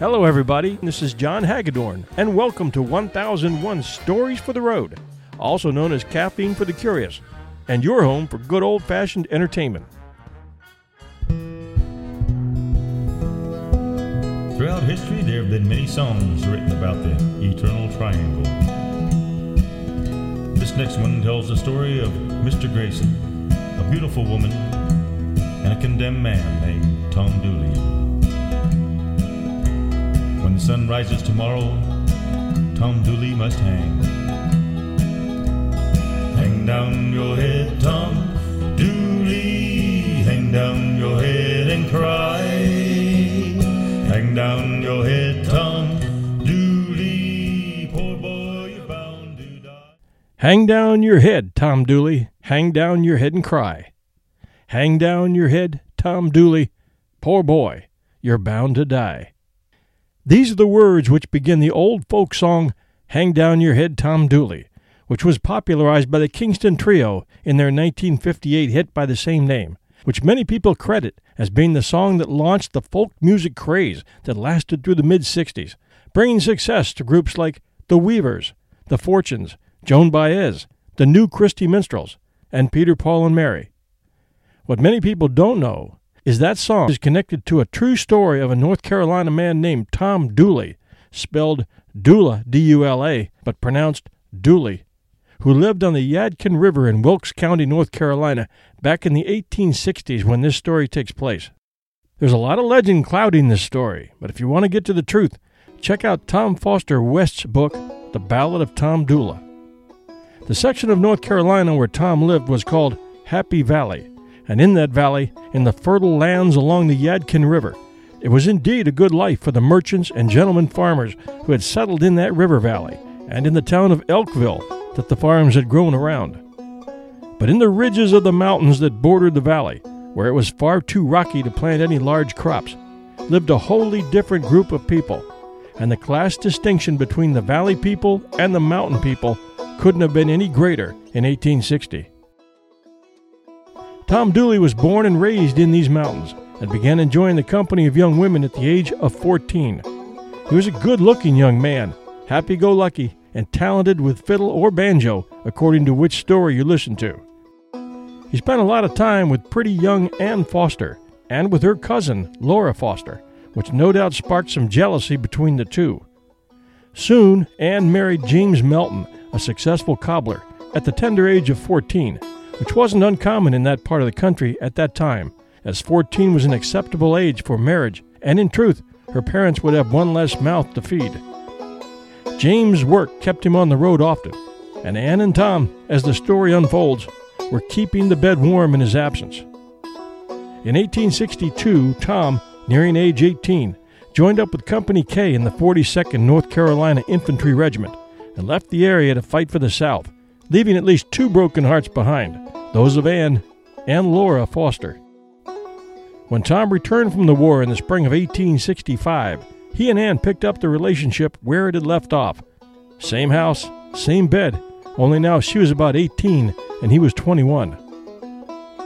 Hello, everybody. This is John Hagedorn, and welcome to 1001 Stories for the Road, also known as Caffeine for the Curious, and your home for good old fashioned entertainment. Throughout history, there have been many songs written about the Eternal Triangle. This next one tells the story of Mr. Grayson, a beautiful woman, and a condemned man named Tom Dooley. Sun rises tomorrow, Tom Dooley must hang. Hang down your head, Tom Dooley. Hang down your head and cry. Hang down your head, Tom Dooley. Poor boy, you're bound to die. Hang down your head, Tom Dooley. Hang down your head and cry. Hang down your head, Tom Dooley. Poor boy, you're bound to die. These are the words which begin the old folk song, Hang Down Your Head, Tom Dooley, which was popularized by the Kingston Trio in their 1958 hit by the same name, which many people credit as being the song that launched the folk music craze that lasted through the mid 60s, bringing success to groups like The Weavers, The Fortunes, Joan Baez, the New Christy Minstrels, and Peter, Paul, and Mary. What many people don't know is that song is connected to a true story of a North Carolina man named Tom Dooley, spelled Dula, D U L A, but pronounced Dooley, who lived on the Yadkin River in Wilkes County, North Carolina, back in the 1860s when this story takes place. There's a lot of legend clouding this story, but if you want to get to the truth, check out Tom Foster West's book, The Ballad of Tom Dula. The section of North Carolina where Tom lived was called Happy Valley, and in that valley, in the fertile lands along the Yadkin River, it was indeed a good life for the merchants and gentlemen farmers who had settled in that river valley and in the town of Elkville that the farms had grown around. But in the ridges of the mountains that bordered the valley, where it was far too rocky to plant any large crops, lived a wholly different group of people, and the class distinction between the valley people and the mountain people couldn't have been any greater in 1860. Tom Dooley was born and raised in these mountains and began enjoying the company of young women at the age of 14. He was a good looking young man, happy go lucky, and talented with fiddle or banjo, according to which story you listen to. He spent a lot of time with pretty young Ann Foster and with her cousin, Laura Foster, which no doubt sparked some jealousy between the two. Soon, Ann married James Melton, a successful cobbler, at the tender age of 14, which wasn't uncommon in that part of the country at that time, as 14 was an acceptable age for marriage, and in truth, her parents would have one less mouth to feed. James' work kept him on the road often, and Anne and Tom, as the story unfolds, were keeping the bed warm in his absence. In 1862, Tom, nearing age 18, joined up with Company K in the 42nd North Carolina Infantry Regiment and left the area to fight for the South, leaving at least two broken hearts behind those of Ann and Laura Foster. When Tom returned from the war in the spring of 1865, he and Ann picked up the relationship where it had left off. Same house, same bed, only now she was about 18 and he was 21.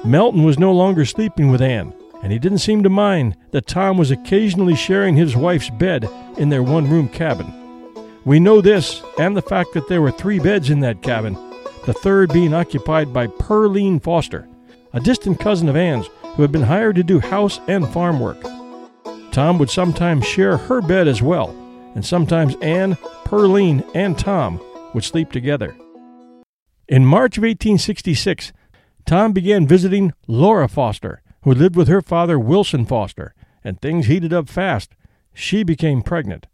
Melton was no longer sleeping with Ann, and he didn't seem to mind that Tom was occasionally sharing his wife's bed in their one room cabin. We know this and the fact that there were three beds in that cabin, the third being occupied by Pearline Foster, a distant cousin of Ann's who had been hired to do house and farm work. Tom would sometimes share her bed as well, and sometimes Ann, Pearline, and Tom would sleep together. In March of 1866, Tom began visiting Laura Foster, who lived with her father Wilson Foster, and things heated up fast. She became pregnant.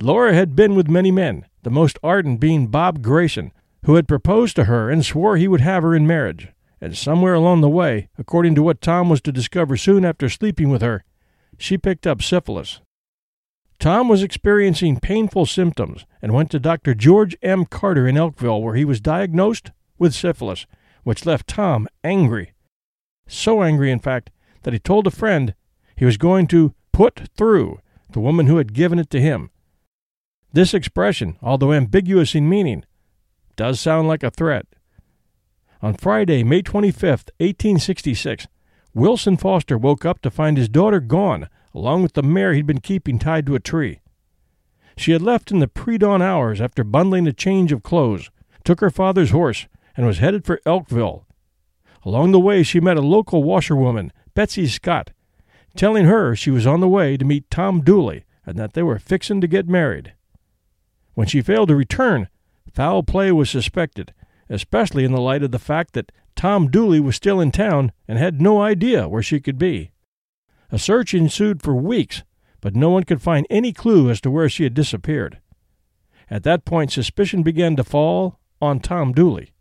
Laura had been with many men, the most ardent being Bob Grayson, who had proposed to her and swore he would have her in marriage. And somewhere along the way, according to what Tom was to discover soon after sleeping with her, she picked up syphilis. Tom was experiencing painful symptoms and went to Dr. George M. Carter in Elkville, where he was diagnosed with syphilis, which left Tom angry. So angry, in fact, that he told a friend he was going to put through the woman who had given it to him. This expression, although ambiguous in meaning, does sound like a threat. On Friday, May 25, 1866, Wilson Foster woke up to find his daughter gone, along with the mare he'd been keeping tied to a tree. She had left in the pre dawn hours after bundling a change of clothes, took her father's horse, and was headed for Elkville. Along the way, she met a local washerwoman, Betsy Scott, telling her she was on the way to meet Tom Dooley and that they were fixin' to get married. When she failed to return, foul play was suspected, especially in the light of the fact that Tom Dooley was still in town and had no idea where she could be. A search ensued for weeks, but no one could find any clue as to where she had disappeared. At that point, suspicion began to fall on Tom Dooley.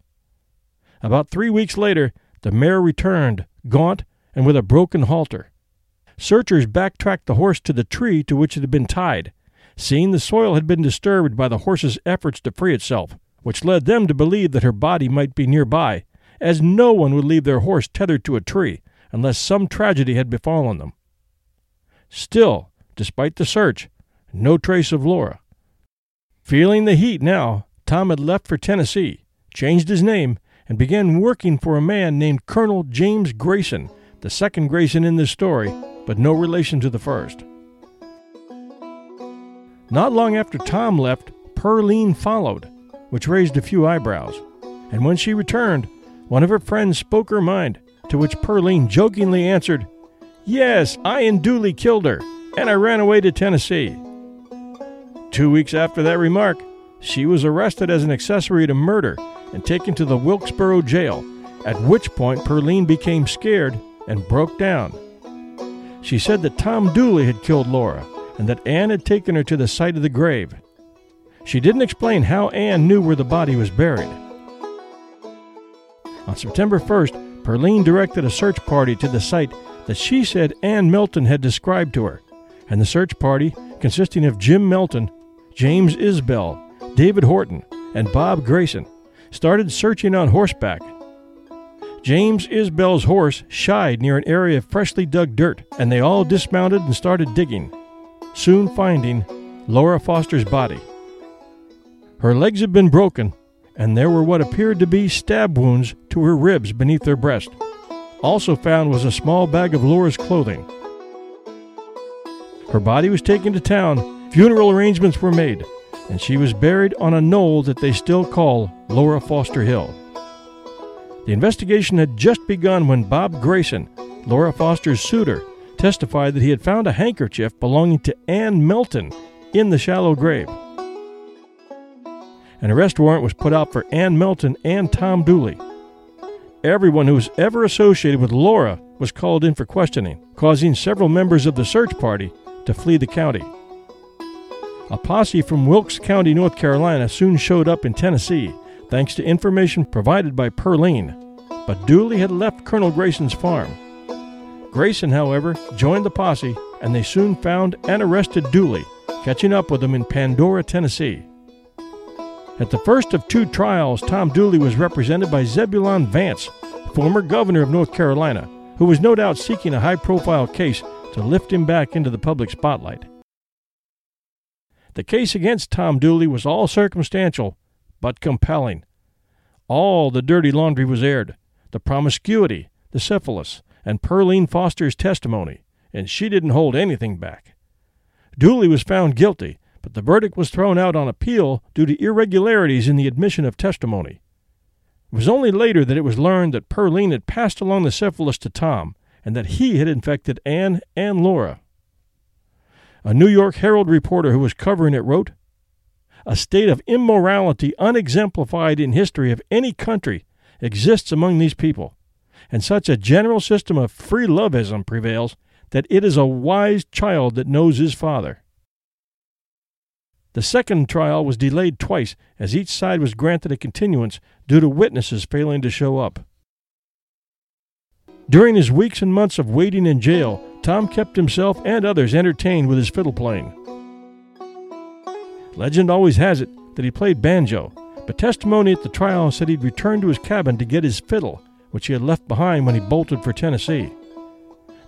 About three weeks later, the mare returned, gaunt and with a broken halter. Searchers backtracked the horse to the tree to which it had been tied, seeing the soil had been disturbed by the horse's efforts to free itself, which led them to believe that her body might be nearby, as no one would leave their horse tethered to a tree unless some tragedy had befallen them. Still, despite the search, no trace of Laura. Feeling the heat now, Tom had left for Tennessee, changed his name, and began working for a man named Colonel James Grayson, the second Grayson in this story, but no relation to the first. Not long after Tom left, Pearline followed, which raised a few eyebrows. And when she returned, one of her friends spoke her mind, to which Pearline jokingly answered, Yes, I and Dooley killed her, and I ran away to Tennessee. Two weeks after that remark, she was arrested as an accessory to murder and taken to the Wilkesboro jail, at which point Pearline became scared and broke down. She said that Tom Dooley had killed Laura and that Anne had taken her to the site of the grave. She didn't explain how Anne knew where the body was buried. On September 1st, Pearline directed a search party to the site that she said Anne Melton had described to her, and the search party, consisting of Jim Melton, James Isbell, David Horton, and Bob Grayson, started searching on horseback James Isbell's horse shied near an area of freshly dug dirt, and they all dismounted and started digging, soon finding Laura Foster's body. Her legs had been broken, and there were what appeared to be stab wounds to her ribs beneath her breast. Also found was a small bag of Laura's clothing. Her body was taken to town, funeral arrangements were made, and she was buried on a knoll that they still call Laura Foster Hill. The investigation had just begun when Bob Grayson, Laura Foster's suitor, testified that he had found a handkerchief belonging to Anne Melton in the shallow grave. An arrest warrant was put out for Anne Melton and Tom Dooley. Everyone who was ever associated with Laura was called in for questioning, causing several members of the search party to flee the county. A posse from Wilkes County, North Carolina, soon showed up in Tennessee thanks to information provided by Pearline, but Dooley had left Colonel Grayson's farm. Grayson, however, joined the posse, and they soon found and arrested Dooley, catching up with him in Pandora, Tennessee. At the first of two trials, Tom Dooley was represented by Zebulon Vance, former governor of North Carolina, who was no doubt seeking a high profile case to lift him back into the public spotlight. The case against Tom Dooley was all circumstantial but compelling. All the dirty laundry was aired the promiscuity, the syphilis, and Pearline Foster's testimony, and she didn't hold anything back. Dooley was found guilty, but the verdict was thrown out on appeal due to irregularities in the admission of testimony. It was only later that it was learned that Pearline had passed along the syphilis to Tom and that he had infected Anne and Laura. A New York Herald reporter who was covering it wrote a state of immorality unexemplified in history of any country exists among these people, and such a general system of free loveism prevails that it is a wise child that knows his father. The second trial was delayed twice, as each side was granted a continuance due to witnesses failing to show up. During his weeks and months of waiting in jail, Tom kept himself and others entertained with his fiddle playing. Legend always has it that he played banjo, but testimony at the trial said he'd returned to his cabin to get his fiddle, which he had left behind when he bolted for Tennessee.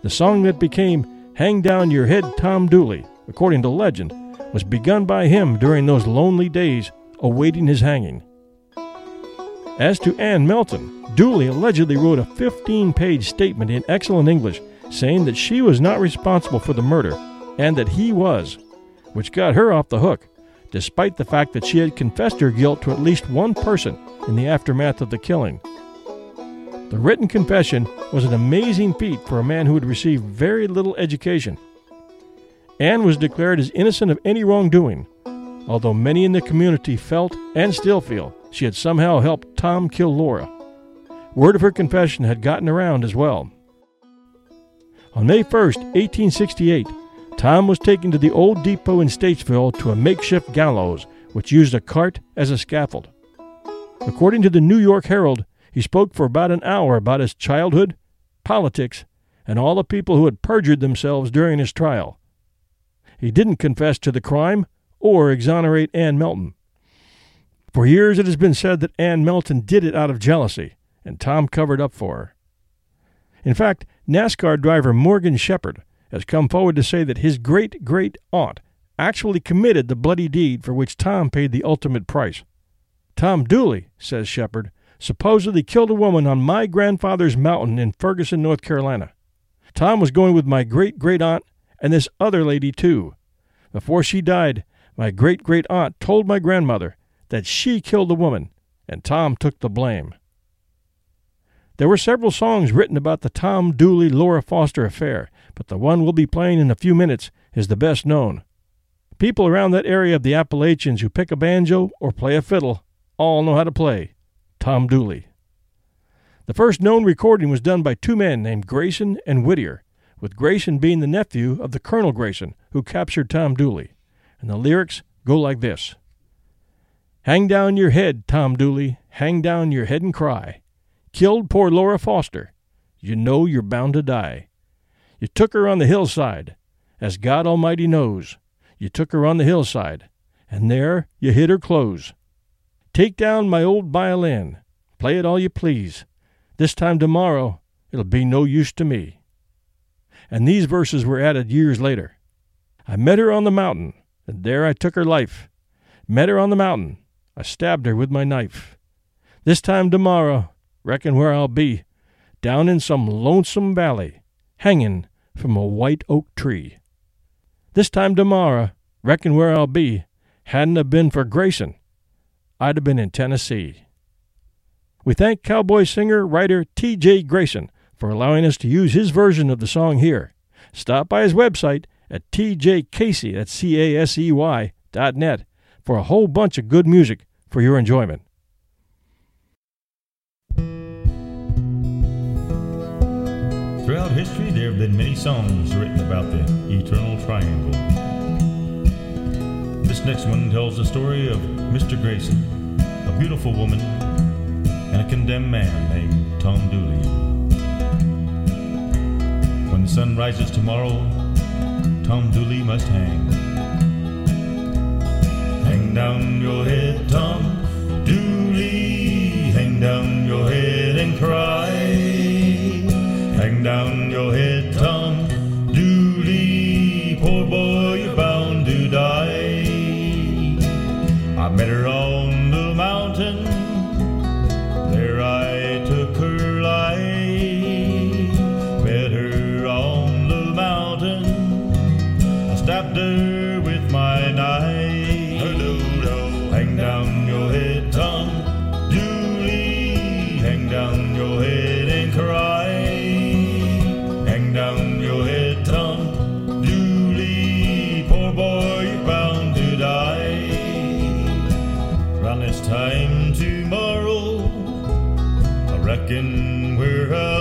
The song that became Hang Down Your Head, Tom Dooley, according to legend, was begun by him during those lonely days awaiting his hanging. As to Anne Melton, Dooley allegedly wrote a 15 page statement in excellent English saying that she was not responsible for the murder and that he was, which got her off the hook, despite the fact that she had confessed her guilt to at least one person in the aftermath of the killing. The written confession was an amazing feat for a man who had received very little education. Anne was declared as innocent of any wrongdoing, although many in the community felt and still feel she had somehow helped Tom kill Laura. Word of her confession had gotten around as well. On May 1st, 1868, Tom was taken to the old depot in Statesville to a makeshift gallows, which used a cart as a scaffold. According to the New York Herald, he spoke for about an hour about his childhood, politics, and all the people who had perjured themselves during his trial. He didn't confess to the crime or exonerate Ann Melton. For years it has been said that Ann Melton did it out of jealousy, and Tom covered up for her. In fact, NASCAR driver Morgan Shepherd has come forward to say that his great great aunt actually committed the bloody deed for which Tom paid the ultimate price. Tom Dooley, says Shepherd, supposedly killed a woman on my grandfather's mountain in Ferguson, North Carolina. Tom was going with my great great aunt and this other lady, too. Before she died, my great great aunt told my grandmother that she killed the woman, and Tom took the blame. There were several songs written about the Tom Dooley Laura Foster affair, but the one we'll be playing in a few minutes is the best known. People around that area of the Appalachians who pick a banjo or play a fiddle all know how to play Tom Dooley. The first known recording was done by two men named Grayson and Whitter, with Grayson being the nephew of the Colonel Grayson who captured Tom Dooley. And the lyrics go like this Hang down your head, Tom Dooley, hang down your head and cry. Killed poor Laura Foster. You know you're bound to die. You took her on the hillside, as God Almighty knows. You took her on the hillside, and there you hid her clothes. Take down my old violin, play it all you please. This time tomorrow it'll be no use to me. And these verses were added years later. I met her on the mountain, and there I took her life. Met her on the mountain, I stabbed her with my knife. This time tomorrow, reckon where I'll be, down in some lonesome valley, hanging from a white oak tree. This time tomorrow, reckon where I'll be, hadn't a been for Grayson, I'd have been in Tennessee. We thank cowboy singer writer T.J. Grayson for allowing us to use his version of the song here. Stop by his website at tjcasey, that's C-A-S-E-Y, dot net, for a whole bunch of good music for your enjoyment. Throughout history, there have been many songs written about the Eternal Triangle. This next one tells the story of Mr. Grayson, a beautiful woman, and a condemned man named Tom Dooley. When the sun rises tomorrow, Tom Dooley must hang. Hang down your head, Tom Dooley. Hang down your head and cry. Hang down your head, I reckon where I'll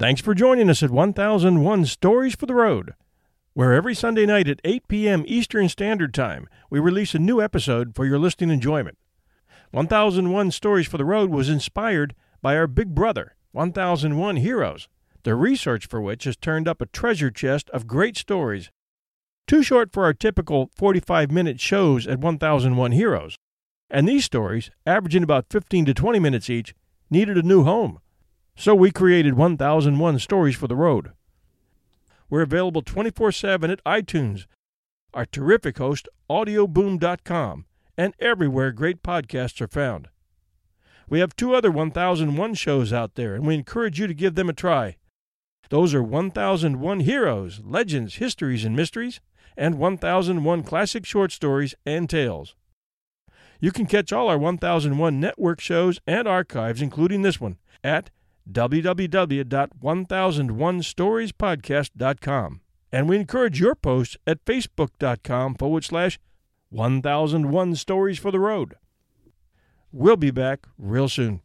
Thanks for joining us at 1001 Stories for the Road, where every Sunday night at 8 p.m. Eastern Standard Time we release a new episode for your listening enjoyment. 1001 Stories for the Road was inspired by our big brother, 1001 Heroes, the research for which has turned up a treasure chest of great stories. Too short for our typical 45 minute shows at 1001 Heroes, and these stories, averaging about 15 to 20 minutes each, needed a new home. So we created 1001 Stories for the Road. We're available 24 7 at iTunes, our terrific host, audioboom.com, and everywhere great podcasts are found. We have two other 1001 shows out there, and we encourage you to give them a try. Those are 1001 Heroes, Legends, Histories, and Mysteries, and 1001 Classic Short Stories and Tales. You can catch all our 1001 network shows and archives, including this one, at www.1001storiespodcast.com. And we encourage your posts at facebook.com forward slash 1001 Stories for the Road. We'll be back real soon.